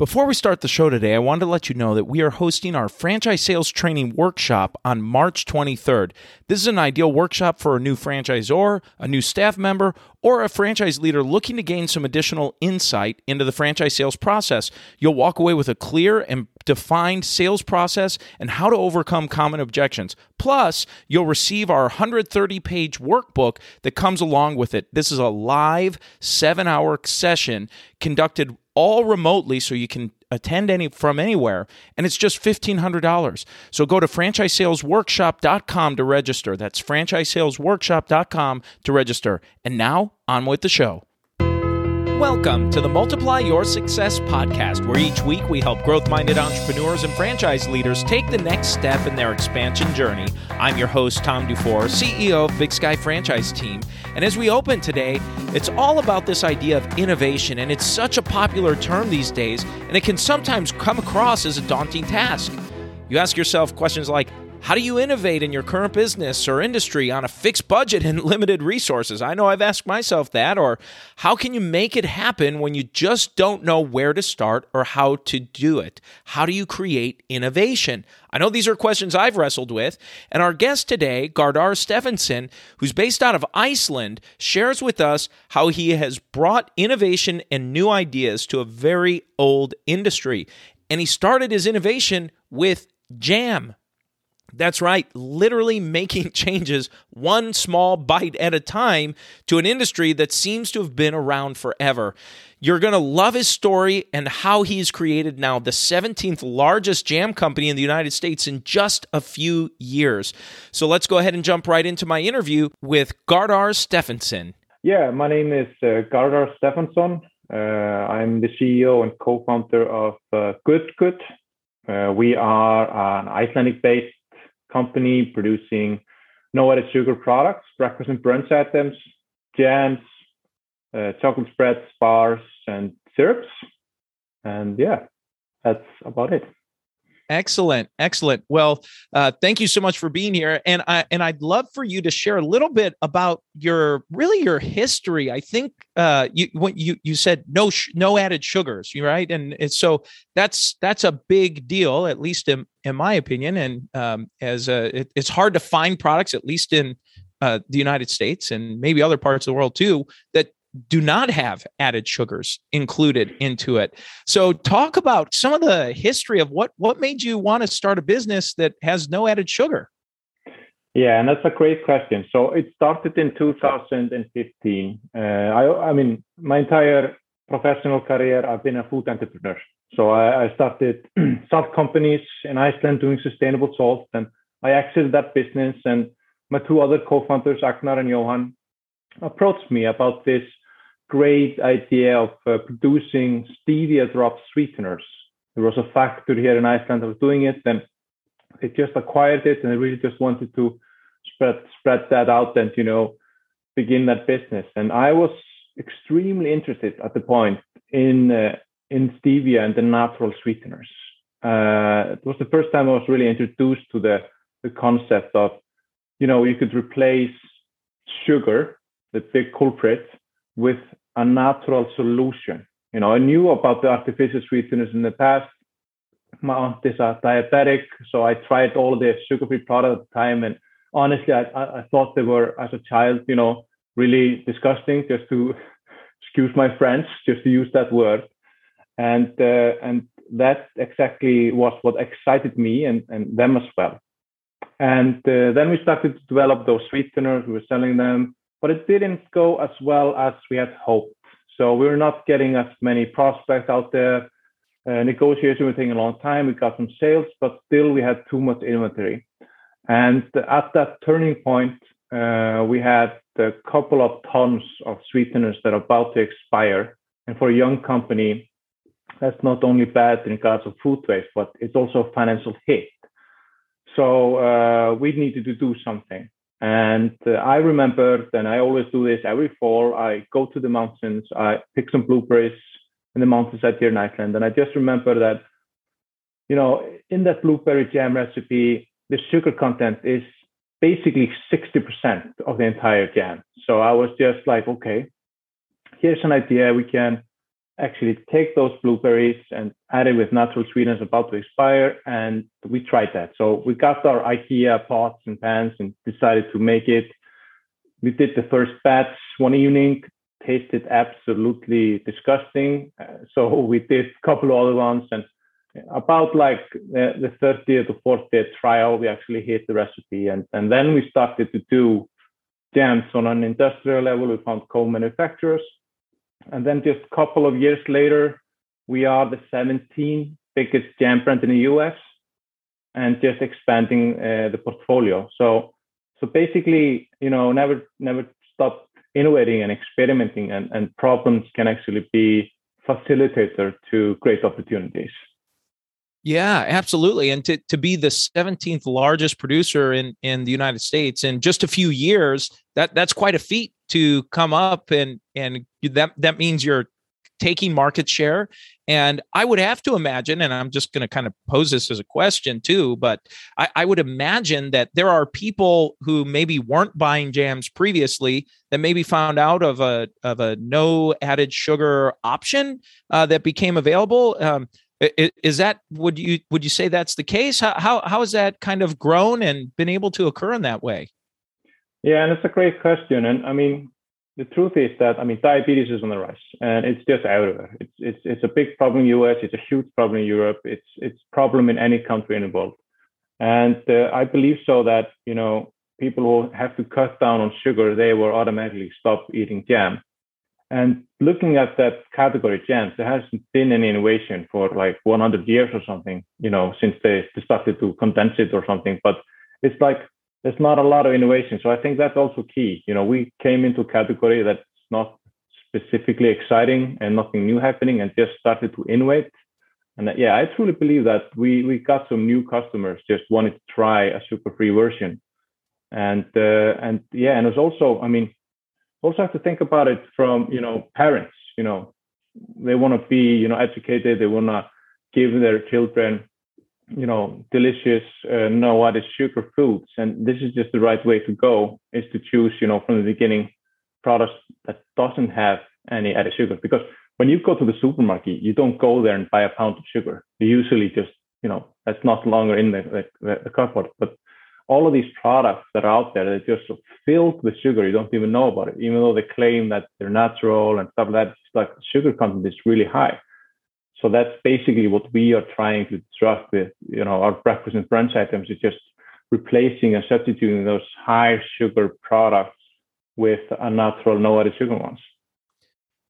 Before we start the show today, I wanted to let you know that we are hosting our franchise sales training workshop on March 23rd. This is an ideal workshop for a new franchisor, a new staff member, or a franchise leader looking to gain some additional insight into the franchise sales process. You'll walk away with a clear and defined sales process and how to overcome common objections. Plus, you'll receive our 130 page workbook that comes along with it. This is a live seven hour session conducted all remotely so you can attend any from anywhere and it's just $1500 so go to franchisesalesworkshop.com to register. That's franchisesalesworkshop.com to register. And now on with the show Welcome to the Multiply Your Success podcast, where each week we help growth minded entrepreneurs and franchise leaders take the next step in their expansion journey. I'm your host, Tom Dufour, CEO of Big Sky Franchise Team. And as we open today, it's all about this idea of innovation, and it's such a popular term these days, and it can sometimes come across as a daunting task. You ask yourself questions like, how do you innovate in your current business or industry on a fixed budget and limited resources? I know I've asked myself that. Or how can you make it happen when you just don't know where to start or how to do it? How do you create innovation? I know these are questions I've wrestled with. And our guest today, Gardar Stefansson, who's based out of Iceland, shares with us how he has brought innovation and new ideas to a very old industry. And he started his innovation with jam. That's right, literally making changes one small bite at a time to an industry that seems to have been around forever. You're going to love his story and how he's created now the 17th largest jam company in the United States in just a few years. So let's go ahead and jump right into my interview with Gardar Stefansson. Yeah, my name is uh, Gardar Stefansson. Uh, I'm the CEO and co founder of uh, Good Good. Uh, we are an Icelandic based company producing no added sugar products, breakfast and brunch items, jams, uh, chocolate spreads, bars, and syrups. And yeah, that's about it. Excellent, excellent. Well, uh, thank you so much for being here, and I and I'd love for you to share a little bit about your really your history. I think uh, you when you you said no sh- no added sugars, right, and it's so that's that's a big deal, at least in in my opinion. And um, as a, it, it's hard to find products, at least in uh, the United States and maybe other parts of the world too, that do not have added sugars included into it. So talk about some of the history of what what made you want to start a business that has no added sugar. Yeah, and that's a great question. So it started in 2015. Uh, I, I mean, my entire professional career, I've been a food entrepreneur. So I, I started salt companies in Iceland doing sustainable salt, and I exited that business. And my two other co-founders, Agnar and Johan, approached me about this great idea of uh, producing stevia drop sweeteners. There was a factory here in Iceland that was doing it, and they just acquired it, and they really just wanted to spread spread that out and you know begin that business. And I was extremely interested at the point in uh, in stevia and the natural sweeteners. Uh, it was the first time I was really introduced to the the concept of you know you could replace sugar, the big culprit, with a natural solution. You know, I knew about the artificial sweeteners in the past. My aunt is a diabetic, so I tried all the sugar-free products at the time, and honestly, I, I thought they were, as a child, you know, really disgusting. Just to excuse my French, just to use that word, and uh, and that exactly was what excited me and, and them as well. And uh, then we started to develop those sweeteners. We were selling them but it didn't go as well as we had hoped. So we were not getting as many prospects out there. Uh, negotiation was taking a long time. We got some sales, but still we had too much inventory. And at that turning point, uh, we had a couple of tons of sweeteners that are about to expire. And for a young company, that's not only bad in regards of food waste, but it's also a financial hit. So uh, we needed to do something. And uh, I remember, and I always do this every fall. I go to the mountains, I pick some blueberries in the mountains here in Iceland, and I just remember that, you know, in that blueberry jam recipe, the sugar content is basically 60% of the entire jam. So I was just like, okay, here's an idea. We can actually take those blueberries and add it with natural sweeteners about to expire. And we tried that. So we got our IKEA pots and pans and decided to make it. We did the first batch one evening, tasted absolutely disgusting. Uh, so we did a couple of other ones and about like the, the 30th or 40th trial, we actually hit the recipe. And, and then we started to do jams on an industrial level. We found co-manufacturers. And then just a couple of years later, we are the 17th biggest jam brand in the US and just expanding uh, the portfolio. So, so basically, you know, never, never stop innovating and experimenting and, and problems can actually be facilitator to great opportunities. Yeah, absolutely. And to, to be the 17th largest producer in, in the United States in just a few years, that that's quite a feat to come up and and that that means you're taking market share. And I would have to imagine, and I'm just going to kind of pose this as a question too, but I, I, would imagine that there are people who maybe weren't buying jams previously that maybe found out of a of a no added sugar option uh, that became available. Um, is that would you would you say that's the case? How, how how has that kind of grown and been able to occur in that way? Yeah, and it's a great question. And I mean, the truth is that I mean, diabetes is on the rise, and it's just everywhere. It's it's it's a big problem in the U.S. It's a huge problem in Europe. It's it's problem in any country in the world. And uh, I believe so that you know people who have to cut down on sugar, they will automatically stop eating jam. And looking at that category jams, there hasn't been any innovation for like 100 years or something, you know, since they started to condense it or something. But it's like there's not a lot of innovation. So I think that's also key. You know, we came into a category that's not specifically exciting and nothing new happening and just started to innovate. And that, yeah, I truly believe that we we got some new customers just wanted to try a sugar-free version. And uh, and yeah, and it's also, I mean, also have to think about it from you know parents you know they want to be you know educated they want to give their children you know delicious uh, no added sugar foods and this is just the right way to go is to choose you know from the beginning products that doesn't have any added sugar. Because when you go to the supermarket you don't go there and buy a pound of sugar. You usually just you know that's not longer in the, the, the cupboard but all of these products that are out there they're just filled with sugar you don't even know about it. Even though they claim that they're natural and stuff like that it's like sugar content is really high so that's basically what we are trying to disrupt with you know our breakfast and brunch items is just replacing and substituting those high sugar products with a natural no added sugar ones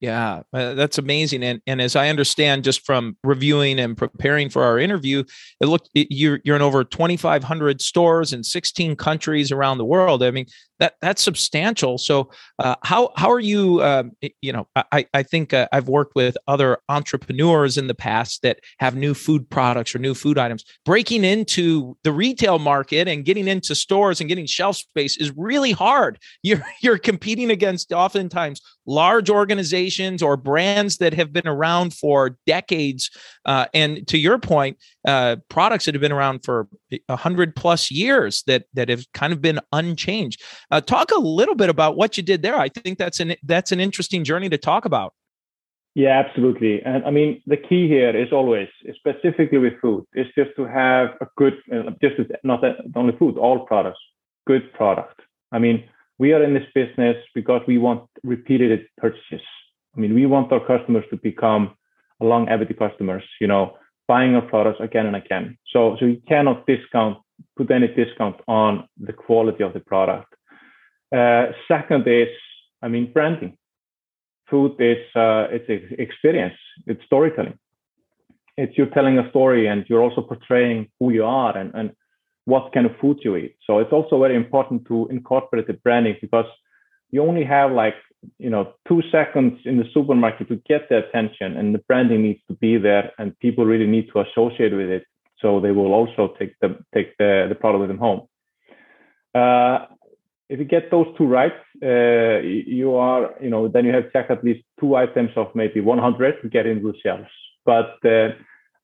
yeah, uh, that's amazing. And and as I understand, just from reviewing and preparing for our interview, it looked you're you're in over 2,500 stores in 16 countries around the world. I mean, that that's substantial. So uh, how how are you? Um, you know, I I think uh, I've worked with other entrepreneurs in the past that have new food products or new food items. Breaking into the retail market and getting into stores and getting shelf space is really hard. You're you're competing against oftentimes large organizations or brands that have been around for decades. Uh, and to your point, uh, products that have been around for a hundred plus years that that have kind of been unchanged. Uh, talk a little bit about what you did there. I think that's an that's an interesting journey to talk about. Yeah, absolutely. And I mean, the key here is always, specifically with food, is just to have a good, uh, just not that, only food, all products, good product. I mean, we are in this business because we want repeated purchases. I mean, we want our customers to become longevity customers. You know, buying our products again and again. So, so you cannot discount, put any discount on the quality of the product. Uh, second is, I mean, branding. Food is uh, it's experience, it's storytelling. It's you're telling a story and you're also portraying who you are and, and what kind of food you eat. So it's also very important to incorporate the branding because you only have like you know two seconds in the supermarket to get their attention and the branding needs to be there and people really need to associate with it so they will also take the take the, the product with them home. Uh, if you get those two right uh, you are you know then you have checked at least two items of maybe 100 to get into the shelves. But uh,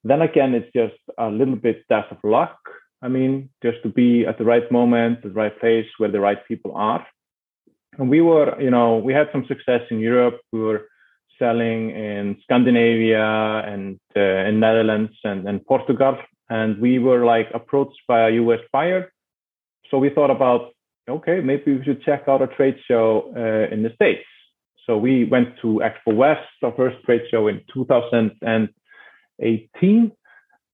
then again it's just a little bit dash of luck. I mean just to be at the right moment the right place where the right people are and we were, you know, we had some success in Europe. We were selling in Scandinavia and uh, in Netherlands and, and Portugal. And we were like approached by a US buyer. So we thought about, okay, maybe we should check out a trade show uh, in the States. So we went to Expo West, our first trade show in 2018.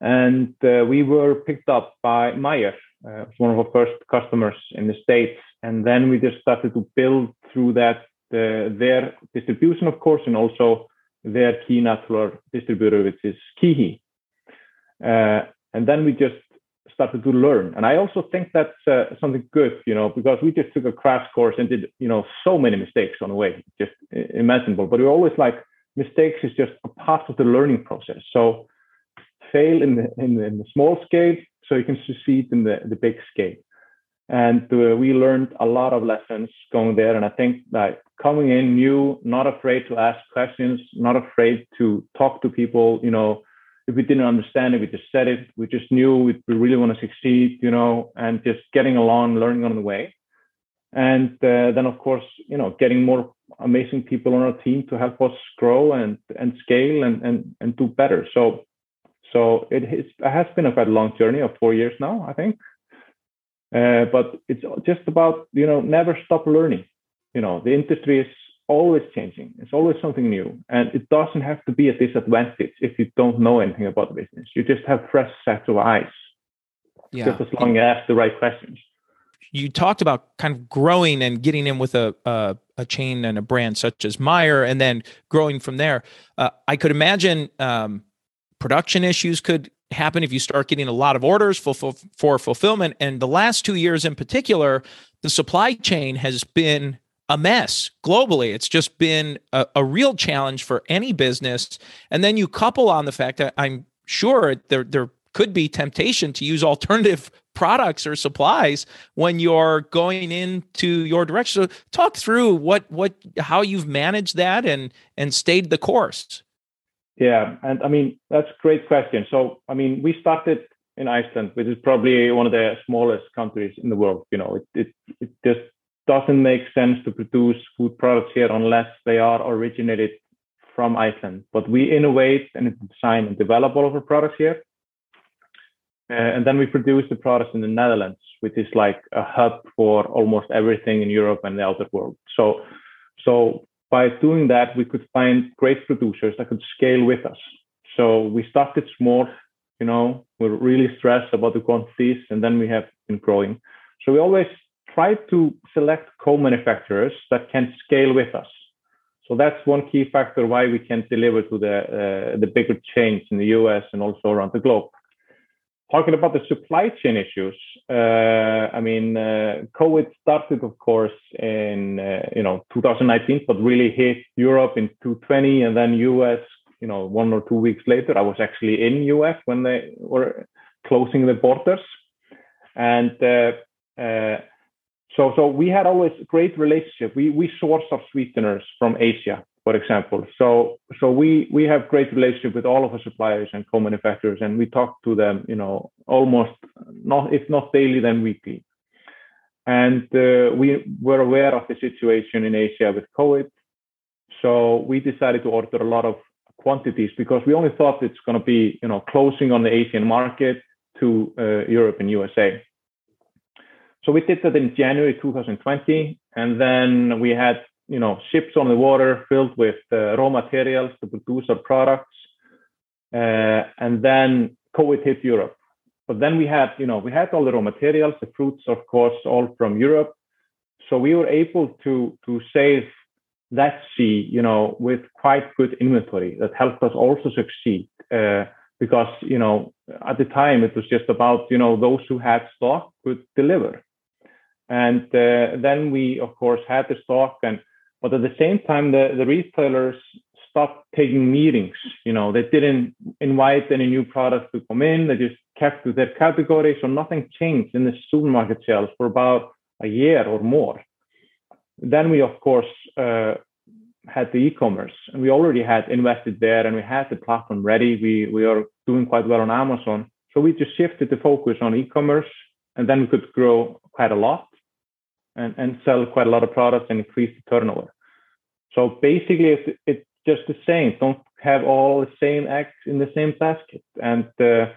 And uh, we were picked up by Meijer, uh, one of our first customers in the States. And then we just started to build through that their distribution, of course, and also their key natural distributor, which is KeHE. Uh, and then we just started to learn. And I also think that's uh, something good, you know, because we just took a crash course and did, you know, so many mistakes on the way, just imaginable. But we're always like mistakes is just a part of the learning process. So fail in the in the, in the small scale, so you can succeed in the the big scale. And uh, we learned a lot of lessons going there. And I think that coming in new, not afraid to ask questions, not afraid to talk to people, you know, if we didn't understand it, we just said it. We just knew we, we really want to succeed, you know, and just getting along, learning on the way. And uh, then, of course, you know, getting more amazing people on our team to help us grow and and scale and and and do better. So, so it has, it has been a quite long journey of four years now, I think. Uh, but it's just about you know never stop learning. You know the industry is always changing. It's always something new, and it doesn't have to be a disadvantage if you don't know anything about the business. You just have fresh sets of eyes. Yeah. Just as long as you ask the right questions. You talked about kind of growing and getting in with a, a, a chain and a brand such as Meijer, and then growing from there. Uh, I could imagine um, production issues could happen if you start getting a lot of orders for, for, for fulfillment. And the last two years in particular, the supply chain has been a mess globally. It's just been a, a, real challenge for any business. And then you couple on the fact that I'm sure there there could be temptation to use alternative products or supplies when you're going into your direction. So talk through what what how you've managed that and and stayed the course. Yeah, and I mean that's a great question. So I mean we started in Iceland, which is probably one of the smallest countries in the world. You know, it it, it just doesn't make sense to produce food products here unless they are originated from Iceland. But we innovate and design and develop all of our products here. Uh, and then we produce the products in the Netherlands, which is like a hub for almost everything in Europe and the outer world. So, so by doing that, we could find great producers that could scale with us. So we started small, you know, we're really stressed about the quantities, and then we have been growing. So we always try to select co-manufacturers that can scale with us. So that's one key factor why we can deliver to the uh, the bigger chains in the US and also around the globe talking about the supply chain issues, uh, I mean, uh, COVID started, of course, in uh, you know 2019, but really hit Europe in 2020, and then US, you know, one or two weeks later. I was actually in US when they were closing the borders, and so so we had always great relationship. We we source our sweeteners from Asia, for example. So so we we have great relationship with all of our suppliers and co-manufacturers, and we talk to them, you know, almost not if not daily, then weekly. And uh, we were aware of the situation in Asia with COVID, so we decided to order a lot of quantities because we only thought it's going to be, you know, closing on the Asian market to uh, Europe and USA. So we did that in January 2020, and then we had you know ships on the water filled with uh, raw materials to produce our products uh, and then covid hit europe. But then we had you know we had all the raw materials. The fruits of course all from europe. So we were able to to save that sea you know with quite good inventory that helped us also succeed uh, because you know at the time it was just about you know those who had stock could deliver. And uh, then we of course had the stock and but at the same time, the, the retailers stopped taking meetings. You know, they didn't invite any new products to come in. They just kept to their category. So nothing changed in the supermarket shelves for about a year or more. Then we, of course, uh, had the e-commerce and we already had invested there and we had the platform ready. We, we are doing quite well on Amazon. So we just shifted the focus on e-commerce and then we could grow quite a lot and, and sell quite a lot of products and increase the turnover. So basically, it's, it just the same. Don't have all the same eggs in the same basket. And uh,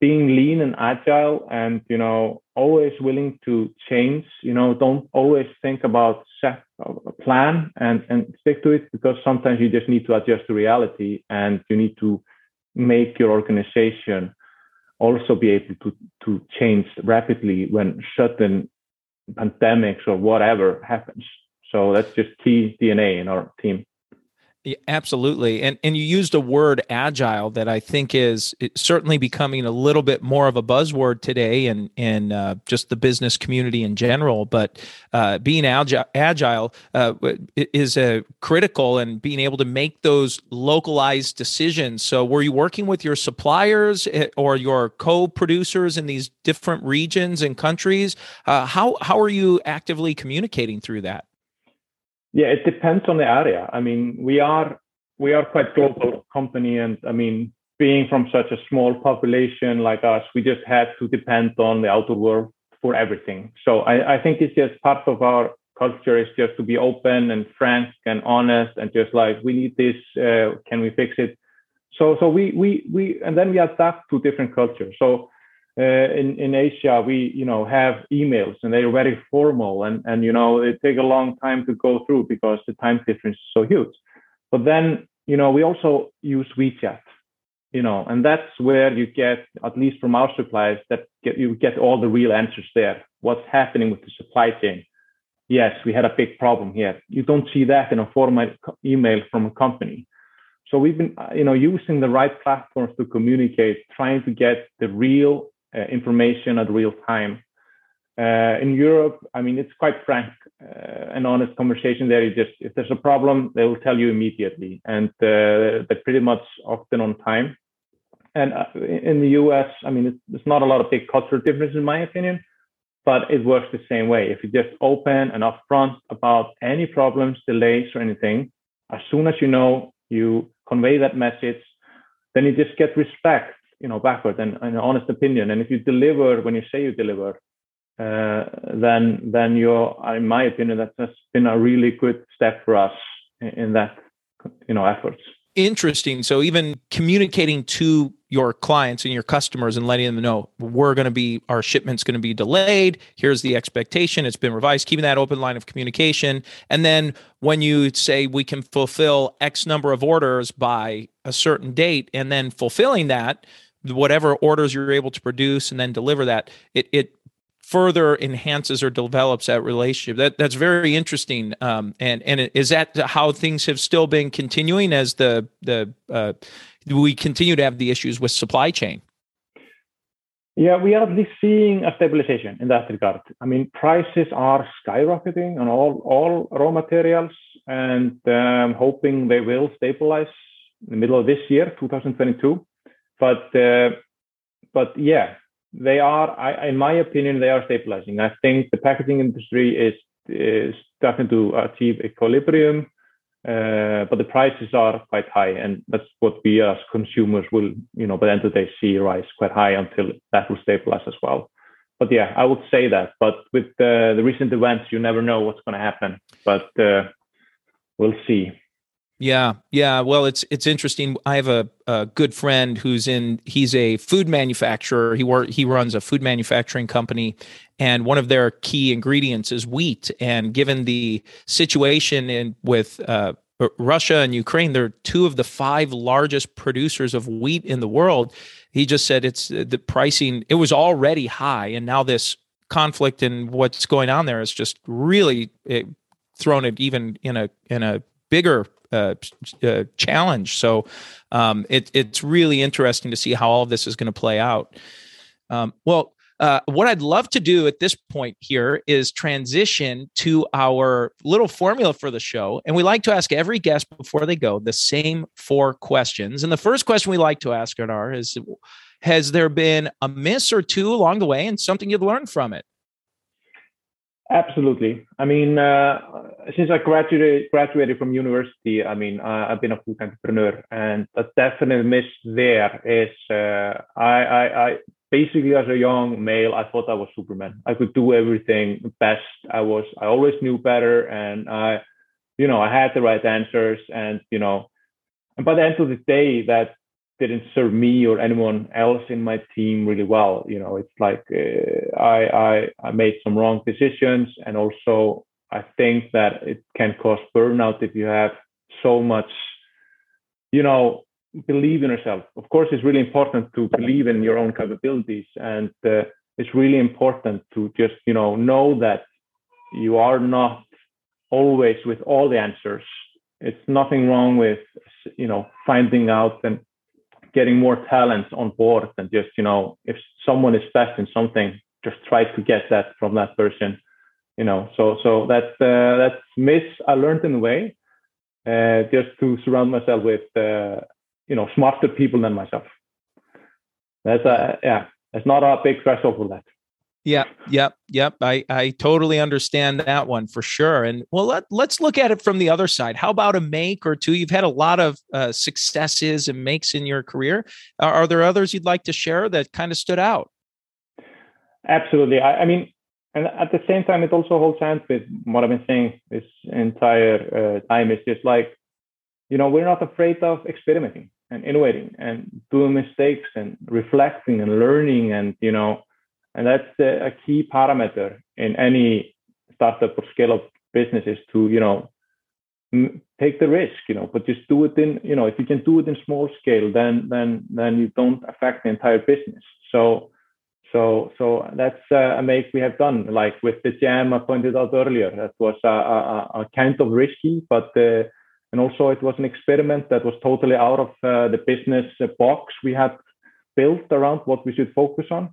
being lean and agile and you know always willing to change you know don't always think about set a plan and and stick to it because sometimes you just need to adjust to reality and you need to make your organization also be able to to change rapidly when certain pandemics or whatever happens. So that's just key dna in our team yeah, absolutely. And and you used a word agile that I think is certainly becoming a little bit more of a buzzword today and in, in uh, just the business community in general. But uh, being agile, agile uh, is a critical and being able to make those localized decisions. So were you working with your suppliers eh, or your co-producers in these different regions and countries? Uh, how how are you actively communicating through that? Yeah, it depends on the area. I mean, we are we are quite global company, and I mean, being from such a small population like us, we just had to depend on the outer world for everything. So I, I think it's just part of our culture is just to be open and frank and honest, and just like we need this, uh, can we fix it? So so we we we and then we adapt to different cultures. So uh, in in Asia, we you know have emails and they're very formal and and you know they take a long time to go through because the time difference is so huge. But then you know we also use WeChat, you know, and that's where you get at least from our suppliers that get you get all the real answers there. What's happening with the supply chain? Yes, we had a big problem here. You don't see that in a formal email from a company. So we've been, you know, using the right platforms to communicate, trying to get the real uh, information at real time. Uh, in Europe, I mean, it's quite frank uh, and honest conversation there. You just, if there's a problem, they will tell you immediately, and they're pretty much often on time. And in the US, I mean, it's, there's not a lot of big cultural difference in my opinion, but it works the same way. If you just open and upfront about any problems, delays, or anything, as soon as you know, you convey that message, then you just get respect you know backward and, an honest opinion. And if you deliver when you say you deliver uh, then then you're in my opinion that has been a really good step for us in, in that you know efforts. Interesting. So even communicating to your clients and your customers and letting them know we're going to be our shipment's going to be delayed here's the expectation it's been revised keeping that open line of communication. And then when you say we can fulfill x number of orders by a certain date and then fulfilling that whatever orders you're able to produce and then deliver that it it further enhances or develops that relationship. That that's very interesting um, and and is that how things have still been continuing as the the uh, we continue to have the issues with supply chain? Yeah, we are at least seeing a stabilization in that regard. I mean, prices are skyrocketing on all, all raw materials, and um, hoping they will stabilize in the middle of this year, 2022 but uh, but yeah, they are. I, in my opinion, they are stabilizing. I think the packaging industry is is starting to achieve equilibrium, uh, but the prices are quite high, and that's what we as consumers will, you know, by the end of the day, see rise quite high until that will stabilize as well. But yeah, I would say that. But with the, the recent events, you never know what's going to happen. But uh, we'll see. Yeah, yeah. Well, it's it's interesting. I have a, a good friend who's in. He's a food manufacturer. He work he runs a food manufacturing company, and one of their key ingredients is wheat. And given the situation in with uh, Russia and Ukraine, they're two of the five largest producers of wheat in the world. He just said it's uh, the pricing. It was already high, and now this conflict and what's going on there is just really it, thrown it even in a in a bigger uh, uh, challenge. So um, it, it's really interesting to see how all of this is going to play out. Um, well, uh, what I'd love to do at this point here is transition to our little formula for the show. And we like to ask every guest before they go the same four questions. And the first question we like to ask Arnar is Has there been a miss or two along the way and something you've learned from it? Absolutely. I mean, uh, since I graduated graduated from university, I mean, uh, I've been a food entrepreneur, and a definite miss there is uh, I, I, I basically as a young male, I thought I was Superman. I could do everything best. I was I always knew better, and I, you know, I had the right answers, and you know, and by the end of the day, that didn't serve me or anyone else in my team really well. You know, it's like uh, I, I I made some wrong decisions, and also I think that it can cause burnout if you have so much, you know, believe in yourself. Of course, it's really important to believe in your own capabilities, and uh, it's really important to just you know know that you are not always with all the answers. It's nothing wrong with you know finding out and getting more talent on board and just you know if someone is best in something, just try to get that from that person. You know, so so that's uh, that's miss I learned in a way, uh, just to surround myself with uh, you know smarter people than myself. That's a yeah, it's not a big threshold for that. Yep, yep, yep. I, I totally understand that one for sure. And well, let, let's look at it from the other side. How about a make or two? You've had a lot of uh, successes and makes in your career. Are, are, there others you'd like to share that kind of stood out? Absolutely. I, I, mean, and at the same time, it also holds hands with what I've been saying this entire uh, time. It's just like, you know, we're not afraid of experimenting and innovating and doing mistakes and reflecting and learning and, you know, and that's a key parameter in any startup or scale up business is to, you know, take the risk, you know, but just do it in, you know, if you can do it in small scale, then then then you don't affect the entire business. So so so that's uh, a make we have done, like with the jam I pointed out earlier. That was a, a, a kind of risky, but uh, and also it was an experiment that was totally out of uh, the business box we had built around what we should focus on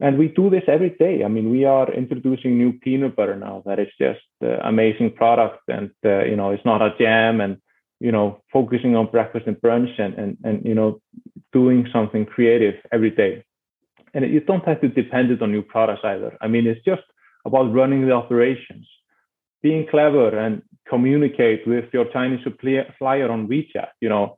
and we do this every day. I mean, we are introducing new peanut butter now that is just uh, amazing product, and uh, you know, it's not a jam, and you know, focusing on breakfast and brunch, and and and you know, doing something creative every day. And you don't have to depend it on new products either. I mean, it's just about running the operations, being clever, and communicate with your Chinese supplier on WeChat. You know,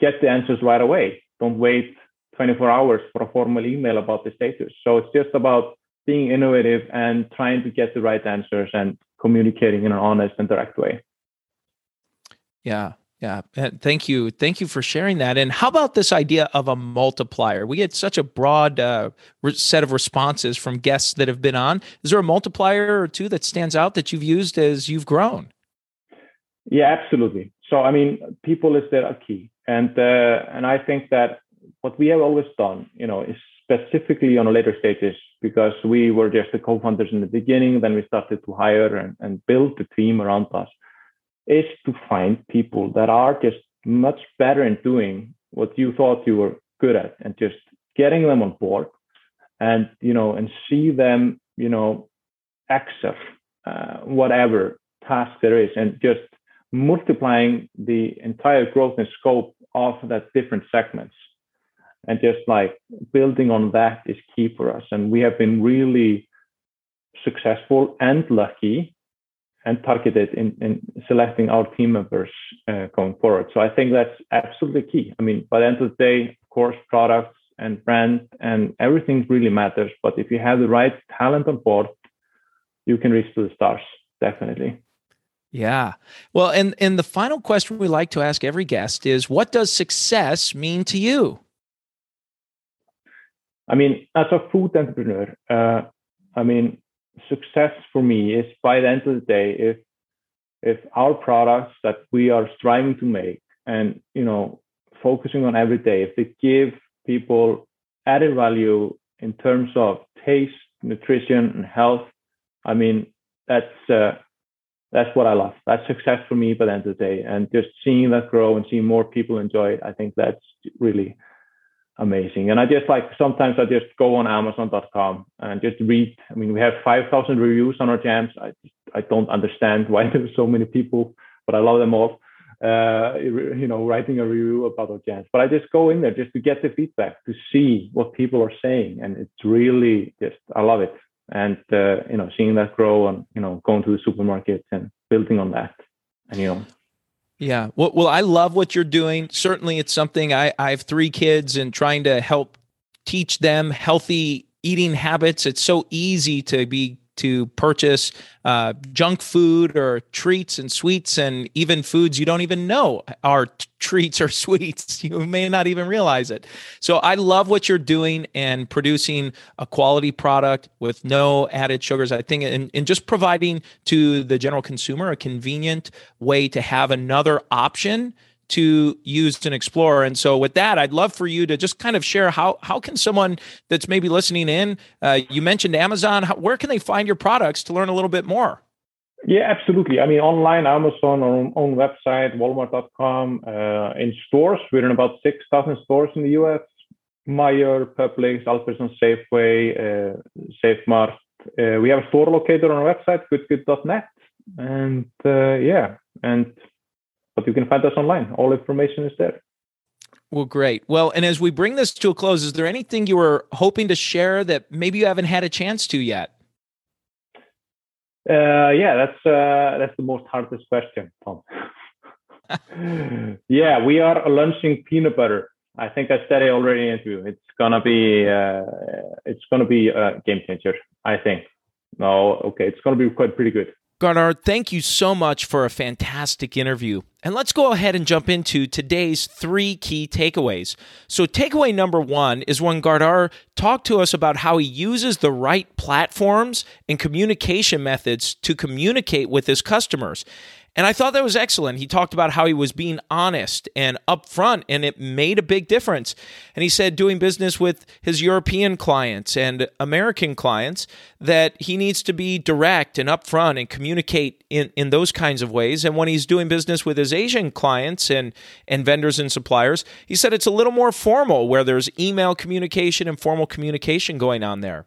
get the answers right away. Don't wait 24 hours for a formal email about the status. So it's just about being innovative and trying to get the right answers and communicating in an honest and direct way. Yeah. Yeah. Thank you. Thank you for sharing that. And how about this idea of a multiplier? We get such a broad uh, set of responses from guests that have been on. Is there a multiplier or two that stands out that you've used as you've grown? Yeah, absolutely. So, I mean, people is there a key. And, uh, and I think that what we have always done, you know, is specifically on the later stages because we were just the co-founders in the beginning, then we started to hire and, and build the team around us, is to find people that are just much better in doing what you thought you were good at and just getting them on board and you know and see them you know excel uh, whatever task there is and just multiplying the entire growth and scope of that different segments and just like building on that is key for us. And we have been really successful and lucky and targeted in, in selecting our team members uh, going forward. So i think that's absolutely key. I mean by the end of the day of course products and brand and everything really matters. But if you have the right talent on board you can reach to the stars definitely. Yeah. Well, and and the final question we like to ask every guest is what does success mean to you? I mean, as a food entrepreneur, uh, I mean, success for me is by the end of the day, if if our products that we are striving to make and you know focusing on every day, if they give people added value in terms of taste, nutrition, and health, I mean, that's uh, that's what I love. That's success for me by the end of the day, and just seeing that grow and seeing more people enjoy it, I think that's really amazing. And I just like sometimes I just go on Amazon.com and just read. I mean, we have 5,000 reviews on our jams. I I don't understand why there's so many people, but I love them all. Uh, you know, writing a review about our jams. But I just go in there just to get the feedback, to see what people are saying, and it's really just I love it. And uh, you know, seeing that grow and you know, going to the supermarket and building on that, and you know, yeah. Well, well, I love what you're doing. Certainly, it's something I, I have three kids and trying to help teach them healthy eating habits. It's so easy to be to purchase uh, junk food or treats and sweets and even foods you don't even know are t- treats or sweets. You may not even realize it. So I love what you're doing and producing a quality product with no added sugars. I think, and, and just providing to the general consumer a convenient way to have another option to use and explore. And so, with that, I'd love for you to just kind of share how how can someone that's maybe listening in. Uh, you mentioned Amazon. How, where can they find your products to learn a little bit more? Yeah, absolutely. I mean, online, Amazon, our own website, Walmart.com. Uh, in stores, we're in about six thousand stores in the U.S. Meijer, Publix, Albertsons, Safeway, uh, SafeMart. Uh, we have a store locator on our website, goodgood.net, and uh, yeah, and but you can find us online. All information is there. Well, great. Well, and as we bring this to a close, is there anything you were hoping to share that maybe you haven't had a chance to yet? Uh, yeah, that's uh, that's the most hardest question, Tom. yeah, we are launching peanut butter. I think I said it already in interview. It's gonna be uh, it's gonna be a game changer. I think. No, okay, it's gonna be quite pretty good. Gardar, thank you so much for a fantastic interview. And let's go ahead and jump into today's three key takeaways. So, takeaway number one is when Gardar talked to us about how he uses the right platforms and communication methods to communicate with his customers. And I thought that was excellent. He talked about how he was being honest and upfront, and it made a big difference. And he said, doing business with his European clients and American clients, that he needs to be direct and upfront and communicate in, in those kinds of ways. And when he's doing business with his Asian clients and, and vendors and suppliers, he said it's a little more formal, where there's email communication and formal communication going on there.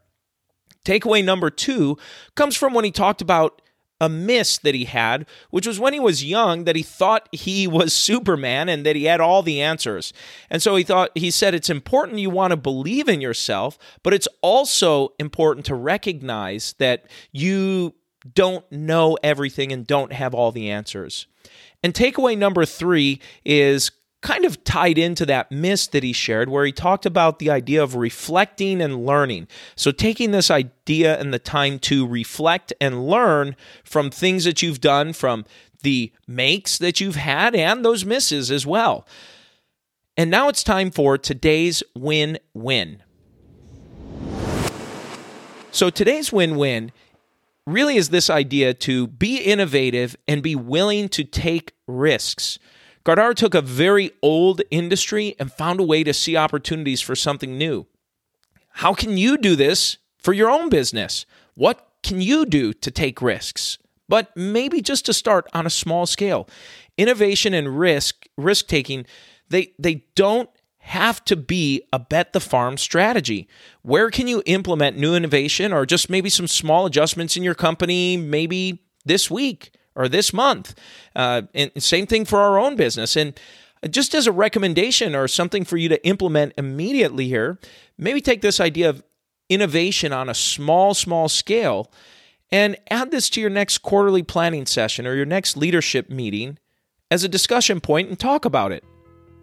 Takeaway number two comes from when he talked about a miss that he had, which was when he was young that he thought he was Superman and that he had all the answers. And so he thought, he said, it's important you want to believe in yourself, but it's also important to recognize that you don't know everything and don't have all the answers. And takeaway number three is kind of tied into that miss that he shared, where he talked about the idea of reflecting and learning. So, taking this idea and the time to reflect and learn from things that you've done, from the makes that you've had, and those misses as well. And now it's time for today's win win. So, today's win win really is this idea to be innovative and be willing to take risks. Gardar took a very old industry and found a way to see opportunities for something new. How can you do this for your own business? What can you do to take risks? But maybe just to start on a small scale. Innovation and risk, risk taking, they, they don't have to be a bet the farm strategy. Where can you implement new innovation or just maybe some small adjustments in your company, maybe this week? Or this month. Uh, and same thing for our own business. And just as a recommendation or something for you to implement immediately here, maybe take this idea of innovation on a small, small scale and add this to your next quarterly planning session or your next leadership meeting as a discussion point and talk about it.